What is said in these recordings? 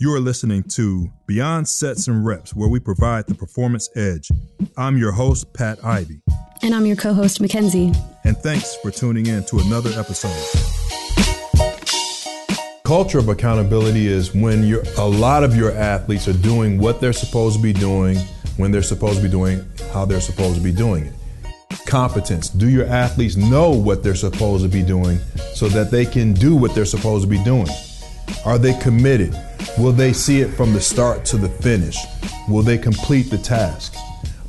You are listening to Beyond Sets and Reps, where we provide the performance edge. I'm your host, Pat Ivey. And I'm your co host, Mackenzie. And thanks for tuning in to another episode. Culture of accountability is when a lot of your athletes are doing what they're supposed to be doing, when they're supposed to be doing, how they're supposed to be doing it. Competence. Do your athletes know what they're supposed to be doing so that they can do what they're supposed to be doing? Are they committed? Will they see it from the start to the finish? Will they complete the task?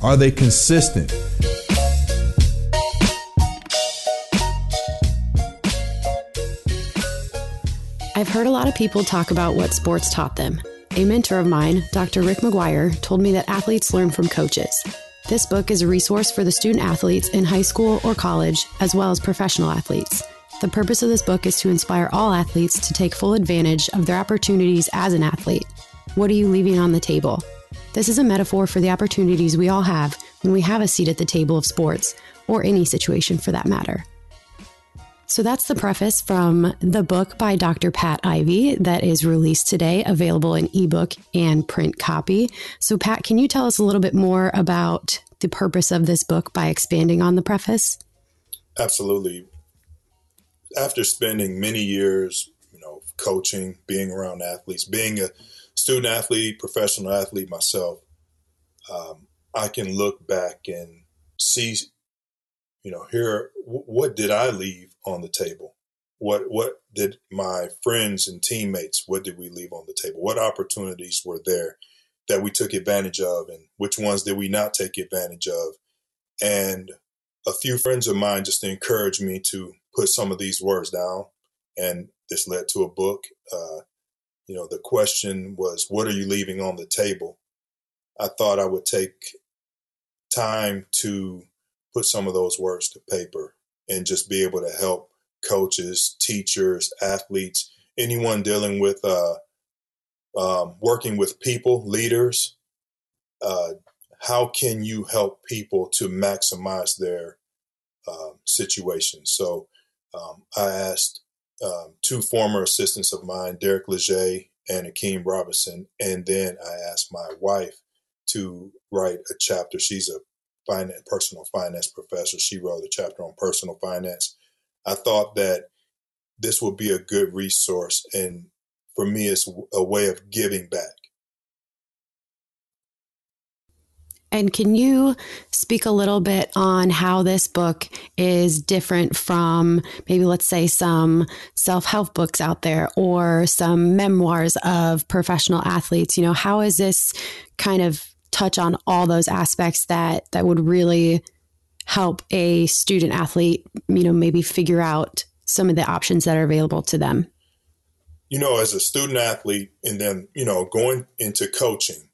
Are they consistent? I've heard a lot of people talk about what sports taught them. A mentor of mine, Dr. Rick McGuire, told me that athletes learn from coaches. This book is a resource for the student athletes in high school or college, as well as professional athletes. The purpose of this book is to inspire all athletes to take full advantage of their opportunities as an athlete. What are you leaving on the table? This is a metaphor for the opportunities we all have when we have a seat at the table of sports, or any situation for that matter. So that's the preface from the book by Dr. Pat Ivey that is released today, available in ebook and print copy. So, Pat, can you tell us a little bit more about the purpose of this book by expanding on the preface? Absolutely after spending many years, you know, coaching, being around athletes, being a student athlete, professional athlete myself, um, I can look back and see, you know, here what did I leave on the table? What what did my friends and teammates? What did we leave on the table? What opportunities were there that we took advantage of, and which ones did we not take advantage of? And a few friends of mine just encouraged me to put some of these words down, and this led to a book. Uh, you know, the question was, "What are you leaving on the table?" I thought I would take time to put some of those words to paper and just be able to help coaches, teachers, athletes, anyone dealing with uh, um, working with people, leaders. Uh, how can you help people to maximize their um, situation? So um, I asked um, two former assistants of mine, Derek Leger and Akeem Robinson, and then I asked my wife to write a chapter. She's a finance, personal finance professor. She wrote a chapter on personal finance. I thought that this would be a good resource, and for me, it's a way of giving back. And can you speak a little bit on how this book is different from maybe, let's say, some self help books out there or some memoirs of professional athletes? You know, how is this kind of touch on all those aspects that that would really help a student athlete, you know, maybe figure out some of the options that are available to them? You know, as a student athlete, and then you know, going into coaching.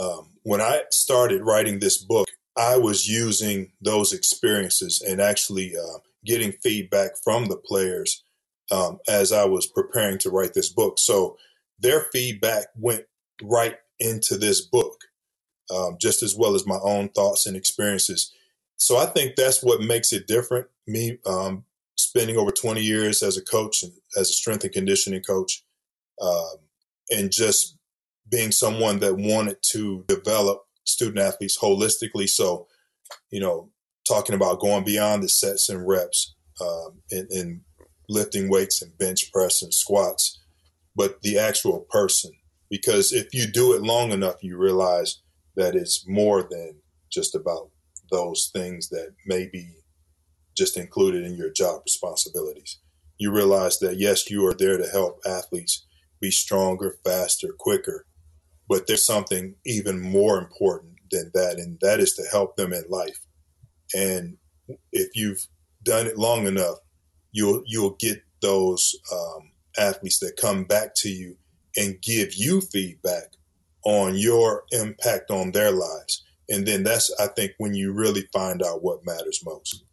Um, when I started writing this book, I was using those experiences and actually uh, getting feedback from the players um, as I was preparing to write this book. So their feedback went right into this book, um, just as well as my own thoughts and experiences. So I think that's what makes it different. Me um, spending over 20 years as a coach and as a strength and conditioning coach, um, and just being someone that wanted to develop student athletes holistically. So, you know, talking about going beyond the sets and reps um, and, and lifting weights and bench press and squats, but the actual person. Because if you do it long enough, you realize that it's more than just about those things that may be just included in your job responsibilities. You realize that, yes, you are there to help athletes be stronger, faster, quicker, but there's something even more important than that, and that is to help them in life. And if you've done it long enough, you'll you'll get those um, athletes that come back to you and give you feedback on your impact on their lives. And then that's I think when you really find out what matters most.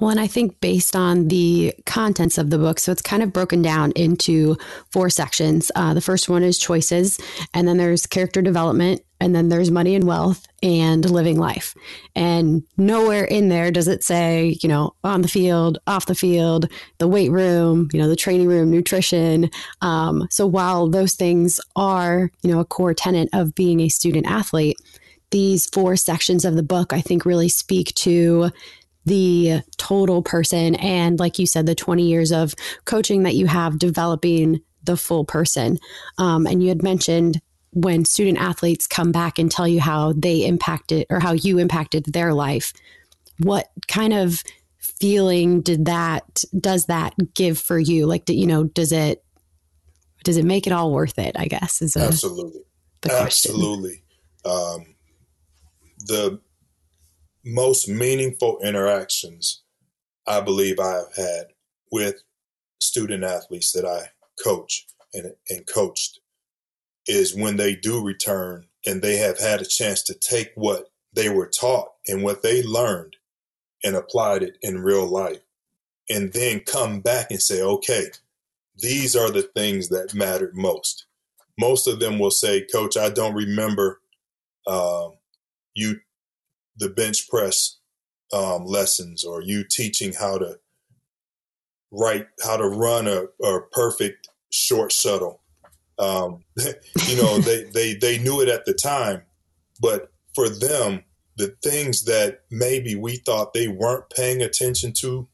Well, and I think based on the contents of the book, so it's kind of broken down into four sections. Uh, the first one is choices, and then there's character development, and then there's money and wealth and living life. And nowhere in there does it say, you know, on the field, off the field, the weight room, you know, the training room, nutrition. Um, so while those things are, you know, a core tenet of being a student athlete, these four sections of the book, I think, really speak to the total person. And like you said, the 20 years of coaching that you have developing the full person. Um, and you had mentioned when student athletes come back and tell you how they impacted or how you impacted their life, what kind of feeling did that does that give for you? Like, do, you know, does it does it make it all worth it? I guess is absolutely, absolutely. Um, the most meaningful interactions I believe I have had with student athletes that I coach and, and coached is when they do return and they have had a chance to take what they were taught and what they learned and applied it in real life and then come back and say, okay, these are the things that mattered most. Most of them will say, Coach, I don't remember um, you, the bench press um, lessons, or you teaching how to write, how to run a, a perfect short shuttle um, you know, they, they, they knew it at the time, but for them, the things that maybe we thought they weren't paying attention to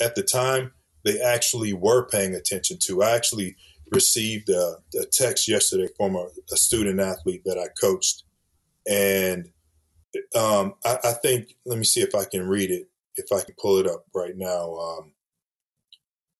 at the time, they actually were paying attention to. I actually received a, a text yesterday from a, a, student athlete that I coached. And um, I, I, think, let me see if I can read it, if I can pull it up right now. Um,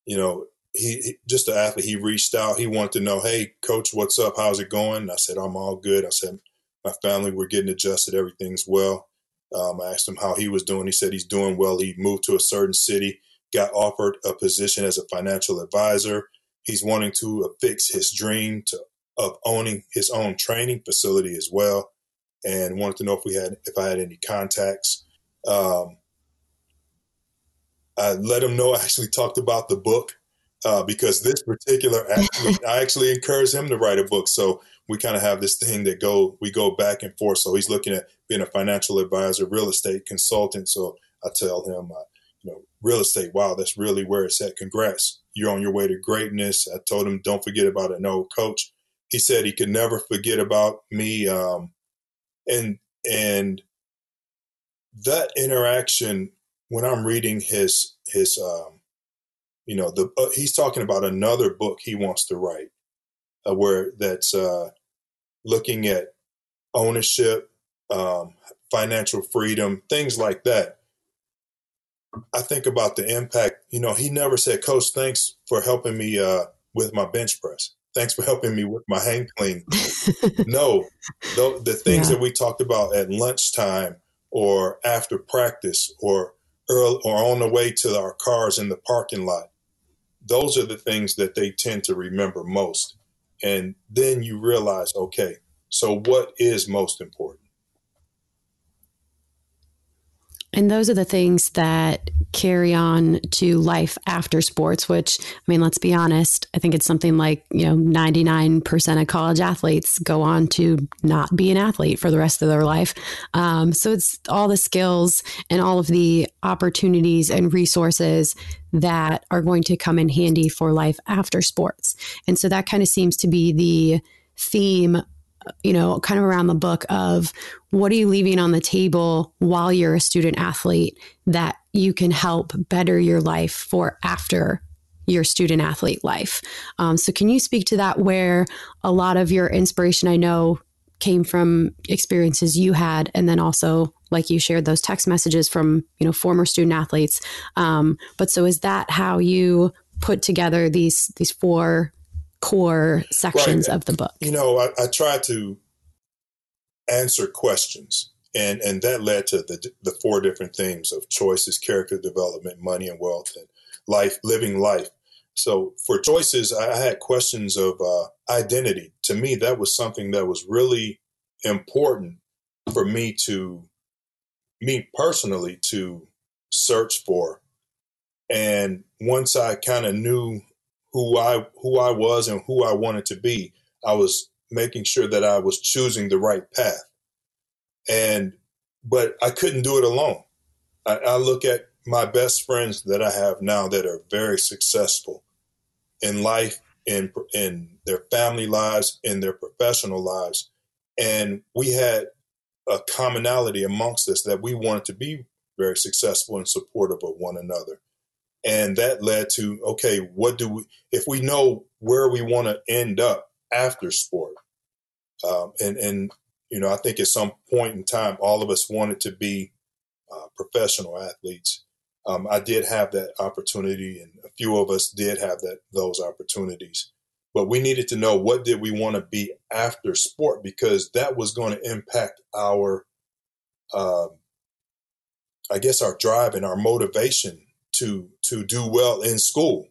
you know, he, he, just an athlete. He reached out. He wanted to know, hey, coach, what's up? How's it going? And I said, I'm all good. I said, my family, we're getting adjusted. Everything's well. Um, I asked him how he was doing. He said he's doing well. He moved to a certain city, got offered a position as a financial advisor. He's wanting to fix his dream to of owning his own training facility as well, and wanted to know if we had if I had any contacts. Um, I let him know. I actually talked about the book uh, because this particular athlete, I actually encourage him to write a book. So we kind of have this thing that go we go back and forth. So he's looking at being a financial advisor, real estate consultant. So I tell him, uh, you know, real estate. Wow, that's really where it's at. Congrats, you're on your way to greatness. I told him, don't forget about it. No, coach. He said he could never forget about me. Um, and and that interaction when I'm reading his his um, you know, the uh, he's talking about another book he wants to write, uh, where that's uh, looking at ownership, um, financial freedom, things like that. I think about the impact. You know, he never said, "Coach, thanks for helping me uh, with my bench press. Thanks for helping me with my hang clean." no, the, the things yeah. that we talked about at lunchtime or after practice or early, or on the way to our cars in the parking lot those are the things that they tend to remember most. And then you realize, okay, so what is most important? And those are the things that carry on to life after sports, which, I mean, let's be honest, I think it's something like, you know, 99% of college athletes go on to not be an athlete for the rest of their life. Um, so it's all the skills and all of the opportunities and resources that are going to come in handy for life after sports. And so that kind of seems to be the theme you know, kind of around the book of what are you leaving on the table while you're a student athlete that you can help better your life for after your student athlete life. Um, so, can you speak to that where a lot of your inspiration, I know, came from experiences you had, and then also, like you shared, those text messages from you know former student athletes. Um, but so, is that how you put together these these four core sections right. of the book? You know, I, I try to answer questions. And, and that led to the, the four different themes of choices, character development, money and wealth, and life, living life. So for choices, I had questions of uh, identity. To me, that was something that was really important for me to, me personally, to search for. And once I kind of knew who I who I was and who I wanted to be, I was making sure that I was choosing the right path. And, but I couldn't do it alone. I, I look at my best friends that I have now that are very successful in life, in, in their family lives, in their professional lives. And we had a commonality amongst us that we wanted to be very successful and supportive of one another. And that led to, okay, what do we, if we know where we want to end up after sport, um, and, and, you know, I think at some point in time, all of us wanted to be uh, professional athletes. Um, I did have that opportunity, and a few of us did have that those opportunities. But we needed to know what did we want to be after sport because that was going to impact our, uh, I guess, our drive and our motivation to to do well in school.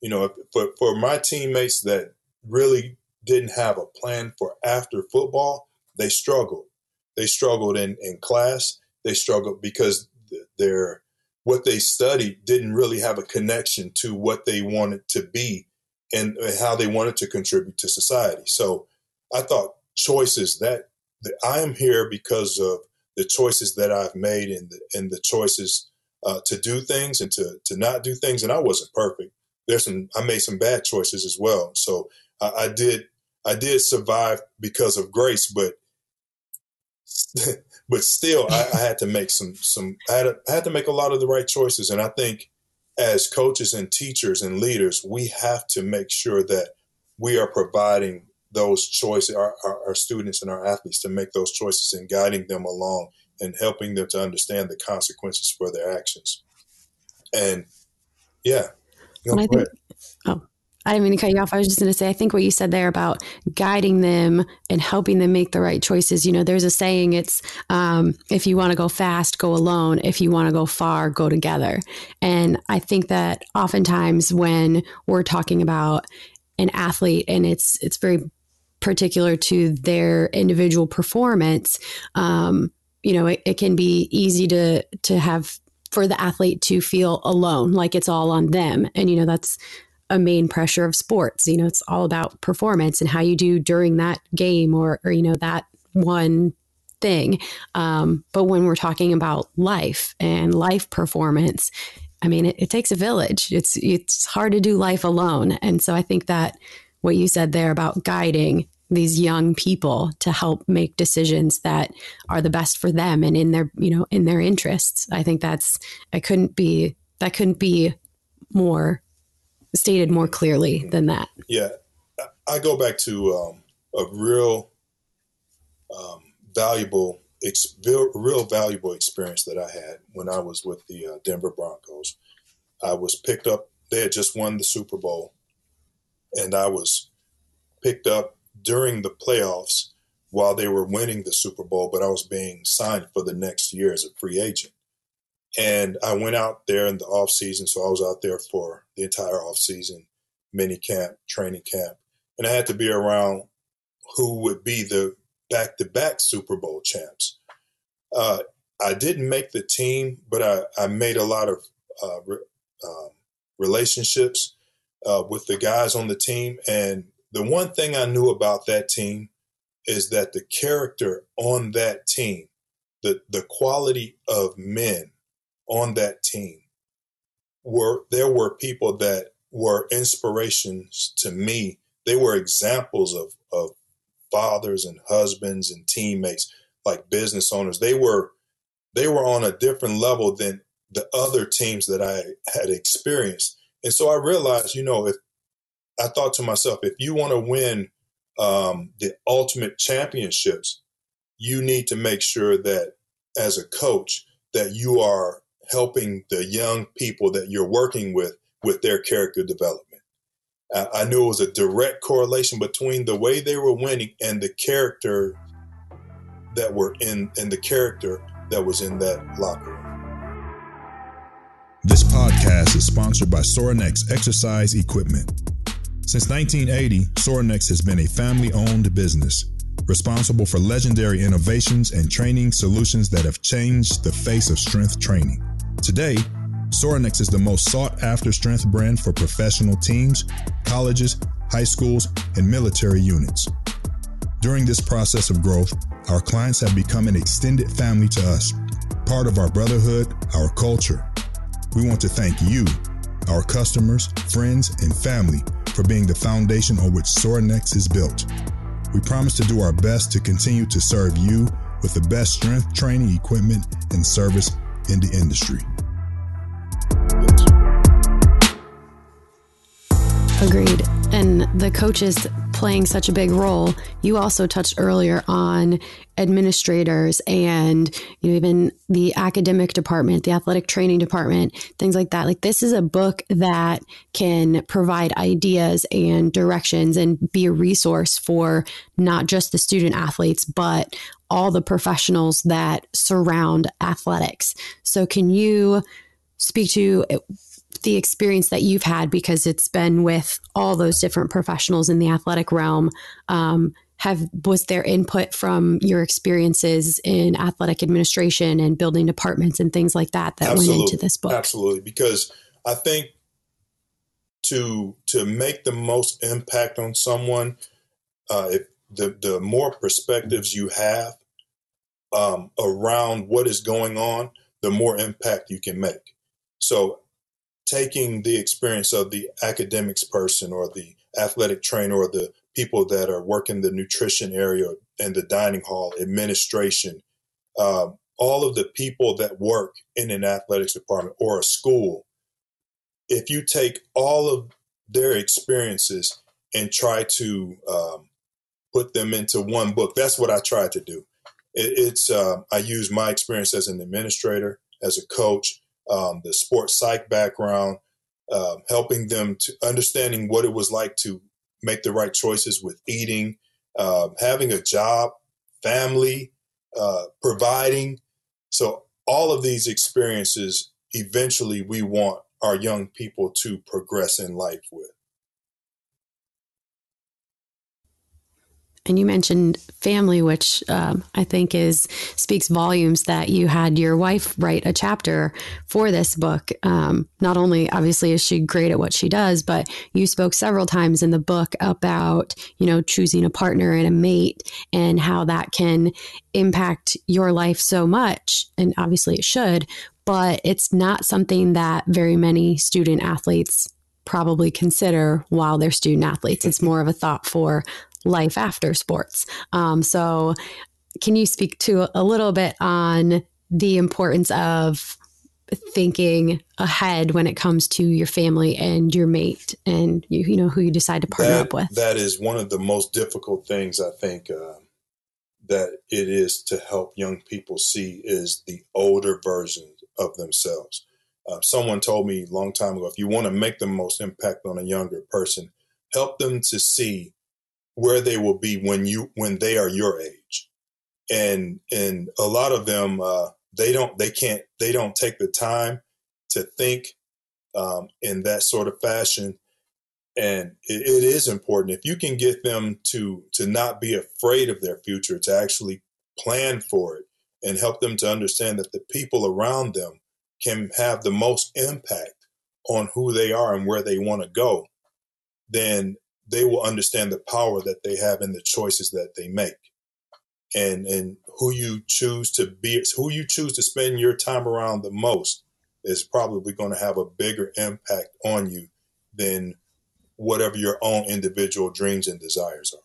You know, for for my teammates that really didn't have a plan for after football, they struggled. They struggled in in class. They struggled because their what they studied didn't really have a connection to what they wanted to be and how they wanted to contribute to society. So I thought choices that, that I am here because of the choices that I've made and the, and the choices uh, to do things and to to not do things. And I wasn't perfect. There's some I made some bad choices as well. So I, I did I did survive because of grace, but but still I, I, had to make some some I had, to, I had to make a lot of the right choices. And I think as coaches and teachers and leaders, we have to make sure that we are providing those choices, our, our, our, students and our athletes to make those choices and guiding them along and helping them to understand the consequences for their actions. And yeah. No, I think, oh, I didn't mean to cut you off. I was just going to say, I think what you said there about guiding them and helping them make the right choices. You know, there's a saying it's um, if you want to go fast, go alone. If you want to go far, go together. And I think that oftentimes when we're talking about an athlete and it's it's very particular to their individual performance, um, you know, it, it can be easy to to have for the athlete to feel alone, like it's all on them. And you know, that's a main pressure of sports. You know, it's all about performance and how you do during that game or, or you know, that one thing. Um, but when we're talking about life and life performance, I mean, it, it, takes a village. It's it's hard to do life alone, and so I think that what you said there about guiding these young people to help make decisions that are the best for them and in their you know in their interests. I think that's I couldn't be that couldn't be more stated more clearly than that. Yeah, I go back to um, a real um, valuable, ex- real valuable experience that I had when I was with the uh, Denver Broncos. I was picked up; they had just won the Super Bowl, and I was picked up during the playoffs while they were winning the Super Bowl. But I was being signed for the next year as a free agent. And I went out there in the off season, so I was out there for the entire off season, mini camp, training camp, and I had to be around who would be the back to back Super Bowl champs. Uh, I didn't make the team, but I, I made a lot of uh, re, um, relationships uh, with the guys on the team. And the one thing I knew about that team is that the character on that team, the, the quality of men on that team were there were people that were inspirations to me. They were examples of of fathers and husbands and teammates, like business owners. They were they were on a different level than the other teams that I had experienced. And so I realized, you know, if I thought to myself, if you want to win um, the ultimate championships, you need to make sure that as a coach that you are helping the young people that you're working with with their character development. I knew it was a direct correlation between the way they were winning and the character that were in and the character that was in that locker room. This podcast is sponsored by Sorinex Exercise Equipment. Since 1980, Sorinex has been a family owned business responsible for legendary innovations and training solutions that have changed the face of strength training. Today, Sorinex is the most sought after strength brand for professional teams, colleges, high schools, and military units. During this process of growth, our clients have become an extended family to us, part of our brotherhood, our culture. We want to thank you, our customers, friends, and family for being the foundation on which Sorinex is built. We promise to do our best to continue to serve you with the best strength training equipment and service in the industry. Agreed. And the coaches playing such a big role. You also touched earlier on administrators and you know even the academic department, the athletic training department, things like that. Like this is a book that can provide ideas and directions and be a resource for not just the student athletes but all the professionals that surround athletics. So can you speak to the experience that you've had because it's been with all those different professionals in the athletic realm um, have was there input from your experiences in athletic administration and building departments and things like that that absolutely. went into this book? Absolutely. Because i think to to make the most impact on someone uh, if the the more perspectives you have um, around what is going on the more impact you can make. So taking the experience of the academics person or the athletic trainer or the people that are working the nutrition area and the dining hall administration um, all of the people that work in an athletics department or a school if you take all of their experiences and try to um, put them into one book that's what i tried to do. It, it's uh, i use my experience as an administrator as a coach um, the sports psych background, uh, helping them to understanding what it was like to make the right choices with eating, uh, having a job, family, uh, providing. So all of these experiences, eventually, we want our young people to progress in life with. And you mentioned family, which um, I think is speaks volumes that you had your wife write a chapter for this book. Um, not only obviously is she great at what she does, but you spoke several times in the book about you know choosing a partner and a mate and how that can impact your life so much. And obviously it should, but it's not something that very many student athletes probably consider while they're student athletes. It's more of a thought for life after sports. Um, so, can you speak to a little bit on the importance of thinking ahead when it comes to your family and your mate and you, you know who you decide to partner that, up with? That is one of the most difficult things I think uh, that it is to help young people see is the older version of themselves. Uh, someone told me a long time ago if you want to make the most impact on a younger person, help them to see where they will be when you when they are your age. And and a lot of them uh, they don't they can't they don't take the time to think um, in that sort of fashion. And it, it is important. If you can get them to to not be afraid of their future to actually plan for it and help them to understand that the people around them can have the most impact on who they are and where they want to go then they will understand the power that they have in the choices that they make. And and who you choose to be who you choose to spend your time around the most is probably going to have a bigger impact on you than whatever your own individual dreams and desires are.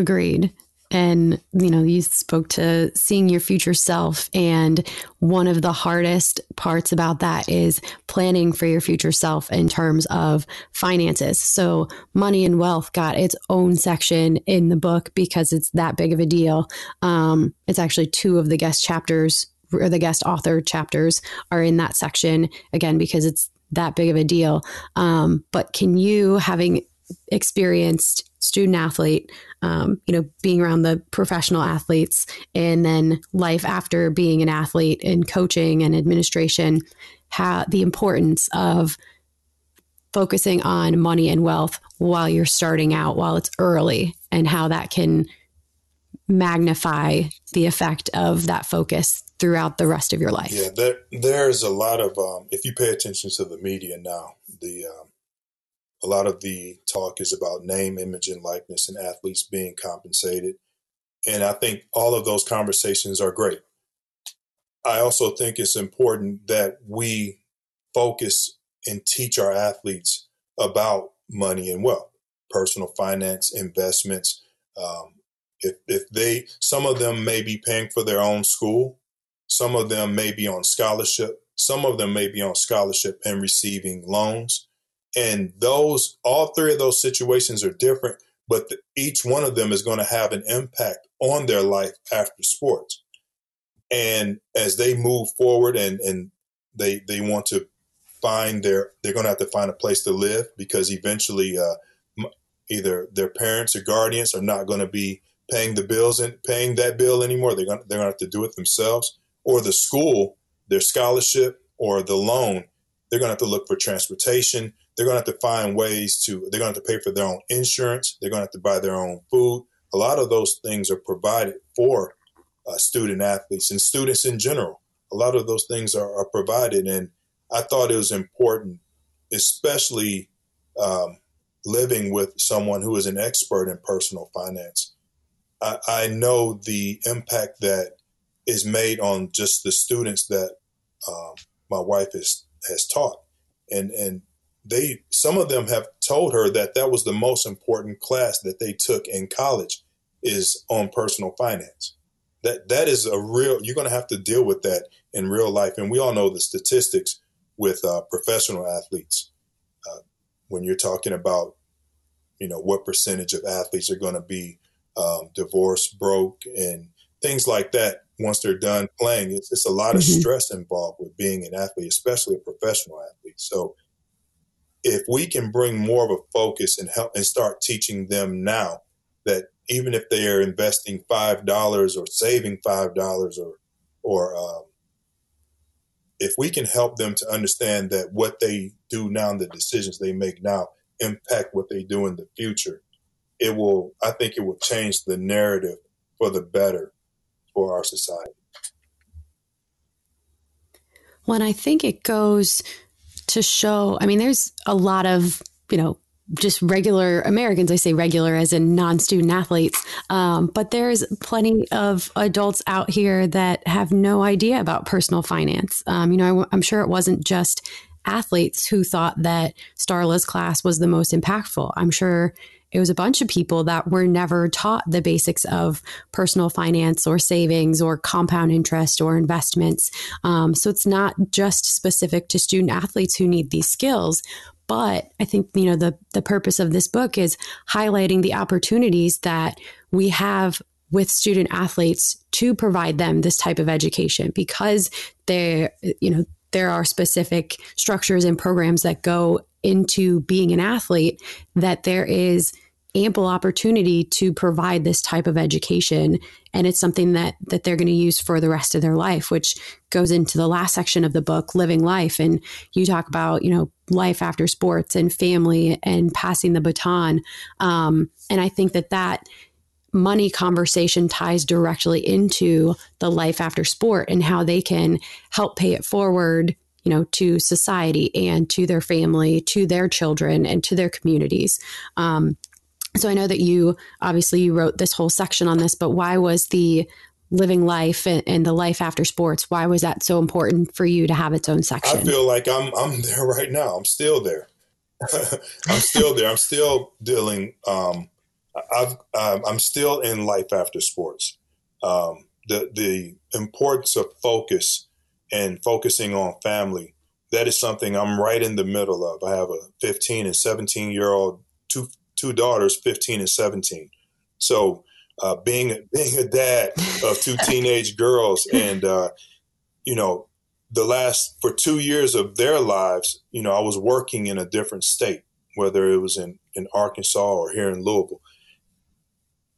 Agreed and you know you spoke to seeing your future self and one of the hardest parts about that is planning for your future self in terms of finances. So money and wealth got its own section in the book because it's that big of a deal. Um, it's actually two of the guest chapters or the guest author chapters are in that section again because it's that big of a deal. Um, but can you having experienced student athlete, um, you know, being around the professional athletes, and then life after being an athlete in coaching and administration, how the importance of focusing on money and wealth while you're starting out, while it's early, and how that can magnify the effect of that focus throughout the rest of your life. Yeah, there, there's a lot of, um, if you pay attention to the media now, the um, a lot of the talk is about name, image, and likeness and athletes being compensated. And I think all of those conversations are great. I also think it's important that we focus and teach our athletes about money and wealth, personal finance, investments. Um, if, if they, some of them may be paying for their own school, some of them may be on scholarship, some of them may be on scholarship and receiving loans. And those, all three of those situations are different, but the, each one of them is going to have an impact on their life after sports. And as they move forward and, and they, they want to find their, they're going to have to find a place to live because eventually, uh, either their parents or guardians are not going to be paying the bills and paying that bill anymore. They're going, to, they're going to have to do it themselves or the school, their scholarship or the loan, they're going to have to look for transportation. They're going to have to find ways to, they're going to have to pay for their own insurance. They're going to have to buy their own food. A lot of those things are provided for uh, student athletes and students in general. A lot of those things are, are provided. And I thought it was important, especially um, living with someone who is an expert in personal finance. I, I know the impact that is made on just the students that um, my wife has has taught, and and they some of them have told her that that was the most important class that they took in college is on personal finance. That that is a real. You're going to have to deal with that in real life, and we all know the statistics with uh, professional athletes. Uh, when you're talking about, you know, what percentage of athletes are going to be um, divorced, broke, and things like that once they're done playing. It's, it's a lot of mm-hmm. stress involved with being an athlete, especially a professional athlete. So if we can bring more of a focus and help and start teaching them now that even if they are investing five dollars or saving five dollars or or um, if we can help them to understand that what they do now and the decisions they make now impact what they do in the future, it will I think it will change the narrative for the better for our society. Well, I think it goes to show, I mean, there's a lot of, you know, just regular Americans. I say regular as in non student athletes. Um, but there's plenty of adults out here that have no idea about personal finance. Um, you know, I, I'm sure it wasn't just athletes who thought that Starla's class was the most impactful. I'm sure it was a bunch of people that were never taught the basics of personal finance or savings or compound interest or investments. Um, so it's not just specific to student athletes who need these skills. But I think you know the the purpose of this book is highlighting the opportunities that we have with student athletes to provide them this type of education because they you know there are specific structures and programs that go into being an athlete that there is ample opportunity to provide this type of education. And it's something that that they're going to use for the rest of their life which goes into the last section of the book living life. And you talk about you know life after sports and family and passing the baton. Um, and i think that that money conversation ties directly into the life after sport and how they can help pay it forward you know, to society and to their family, to their children, and to their communities. Um, so I know that you obviously you wrote this whole section on this, but why was the living life and, and, the life after sports why was that so important for you to have its own section? I feel like I'm I'm there right now. I'm still there. I'm still there. I'm still dealing. Um, I've um, I'm still in life after sports. Um, the the importance of focus and focusing on family, that is something I'm right in the middle of. I have a 15 and 17 year old, two two daughters, 15 and 17. So uh, being being a dad of two teenage girls, and uh, you know, the last for two years of their lives, you know, I was working in a different state, whether it was in in Arkansas or here in Louisville.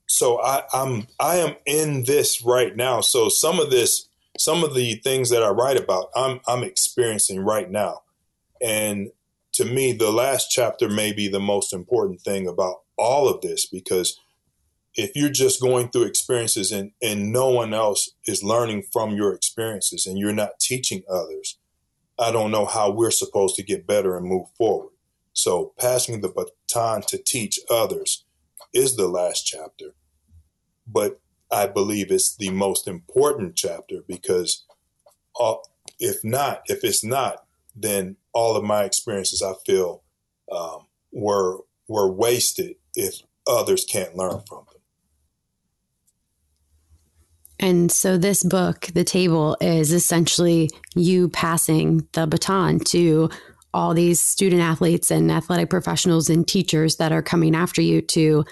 So I, I'm I am in this right now. So some of this some of the things that I write about, I'm I'm experiencing right now, and to me, the last chapter may be the most important thing about all of this because if you're just going through experiences and, and no one else is learning from your experiences and you're not teaching others, I don't know how we're supposed to get better and move forward. So passing the baton to teach others is the last chapter. But I believe it's the most important chapter because uh, if not, if it's not, then all of my experiences I feel um, were were wasted if others can't learn from them. And so this book, The Table, is essentially you passing the baton to all these student athletes and athletic professionals and teachers that are coming after you to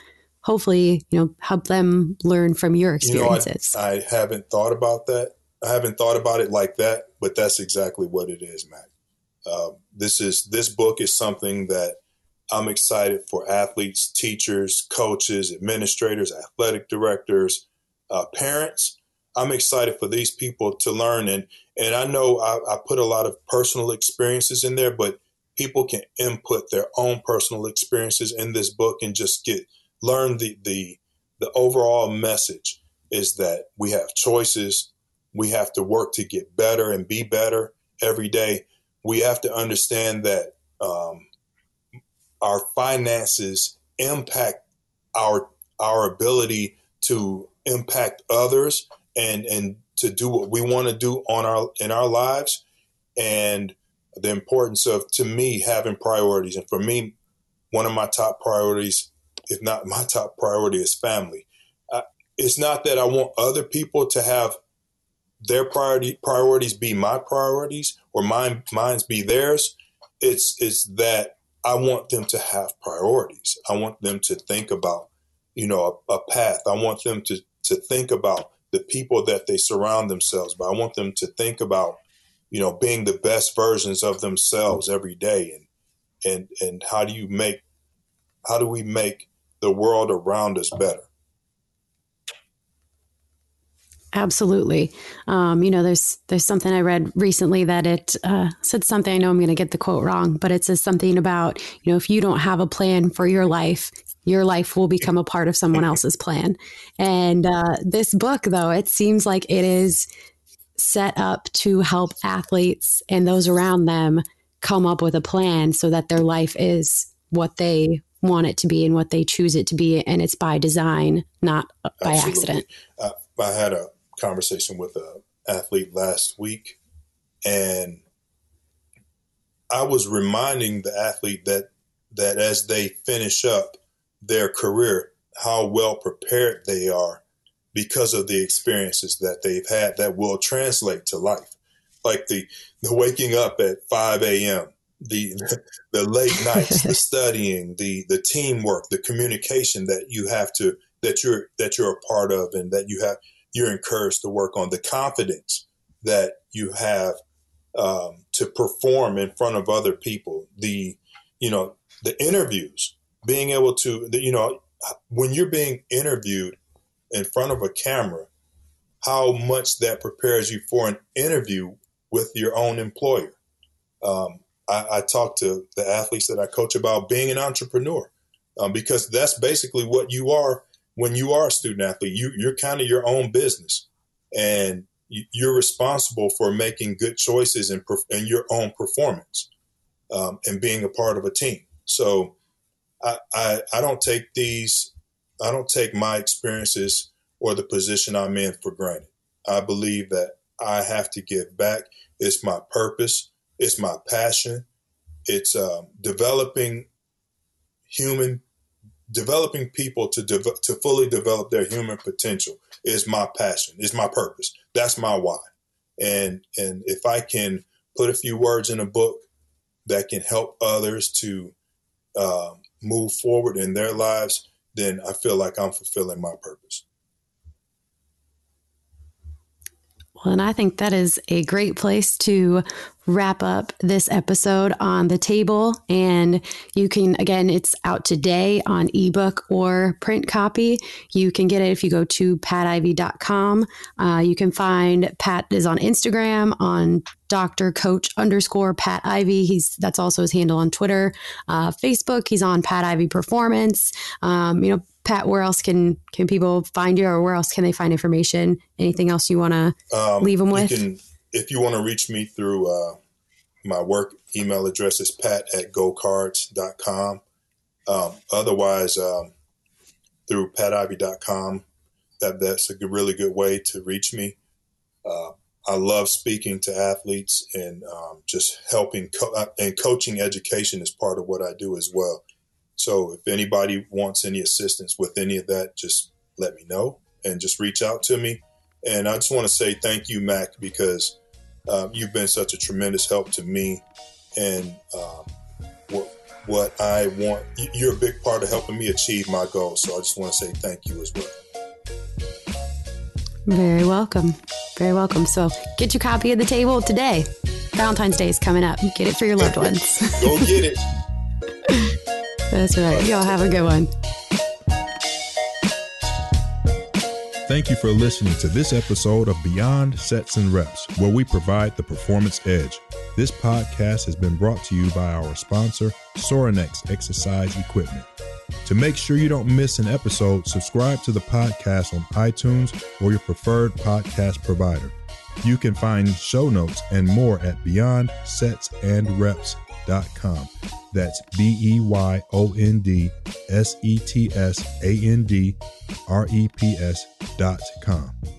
hopefully, you know, help them learn from your experiences. You know, I, I haven't thought about that. I haven't thought about it like that, but that's exactly what it is, Matt. Uh, this is this book is something that I'm excited for athletes, teachers, coaches, administrators, athletic directors, uh, parents. I'm excited for these people to learn, and and I know I, I put a lot of personal experiences in there, but people can input their own personal experiences in this book and just get learn the the the overall message is that we have choices. We have to work to get better and be better every day. We have to understand that um, our finances impact our our ability to impact others and and to do what we want to do on our in our lives and the importance of to me having priorities and for me one of my top priorities if not my top priority is family. It's not that i want other people to have their priority priorities be my priorities or mine mine's be theirs. It's it's that i want them to have priorities. I want them to think about you know a, a path. I want them to to think about the people that they surround themselves by. I want them to think about, you know, being the best versions of themselves every day. And and and how do you make how do we make the world around us better? Absolutely. Um, you know, there's there's something I read recently that it uh, said something. I know I'm going to get the quote wrong, but it says something about you know if you don't have a plan for your life, your life will become a part of someone else's plan. And uh, this book, though, it seems like it is set up to help athletes and those around them come up with a plan so that their life is what they want it to be and what they choose it to be. And it's by design, not by Absolutely. accident. Uh, I had a conversation with an athlete last week, and I was reminding the athlete that that as they finish up, their career, how well prepared they are because of the experiences that they've had that will translate to life. Like the, the waking up at 5 a.m., the, the late nights, the studying, the, the teamwork, the communication that you have to, that you're, that you're a part of and that you have, you're encouraged to work on the confidence that you have um, to perform in front of other people, the, you know, the interviews being able to, you know, when you're being interviewed in front of a camera, how much that prepares you for an interview with your own employer. Um, I, I, talk to the athletes that I coach about being an entrepreneur um, because that's basically what you are when you are a student athlete. You, you're kind of your own business and you're responsible for making good choices in, your own performance um, and being a part of a team. So I, I, I don't take these, I don't take my experiences or the position I'm in for granted. I believe that I have to give back. It's my purpose. It's my passion. It's um, developing human, developing people to de- to fully develop their human potential is my passion. Is my purpose. That's my why. And and if I can put a few words in a book that can help others to um, move forward in their lives, then I feel like I'm fulfilling my purpose. Well, and I think that is a great place to wrap up this episode on the table. And you can, again, it's out today on ebook or print copy. You can get it if you go to pativey.com. Uh, you can find Pat is on Instagram on Dr. Coach underscore Pat Ivey. He's that's also his handle on Twitter, uh, Facebook. He's on Pat Ivey Performance. Um, you know, Pat, where else can can people find you, or where else can they find information? Anything else you want to um, leave them with? You can, if you want to reach me through uh, my work email address is pat at gocards.com. Um, otherwise, um, through pativey.com, that, that's a good, really good way to reach me. Uh, I love speaking to athletes and um, just helping co- uh, and coaching education is part of what I do as well. So if anybody wants any assistance with any of that, just let me know and just reach out to me. And I just want to say thank you, Mac, because um, you've been such a tremendous help to me and um, what, what I want. You're a big part of helping me achieve my goals. So I just want to say thank you as well. Very welcome. Very welcome. So get your copy of the table today. Valentine's Day is coming up. Get it for your loved ones. Go get it. That's right. Y'all have a good one. Thank you for listening to this episode of Beyond Sets and Reps, where we provide the performance edge. This podcast has been brought to you by our sponsor, Sorinex Exercise Equipment. To make sure you don't miss an episode, subscribe to the podcast on iTunes or your preferred podcast provider. You can find show notes and more at That's B E Y O N D S E T S A N D R E P S dot com.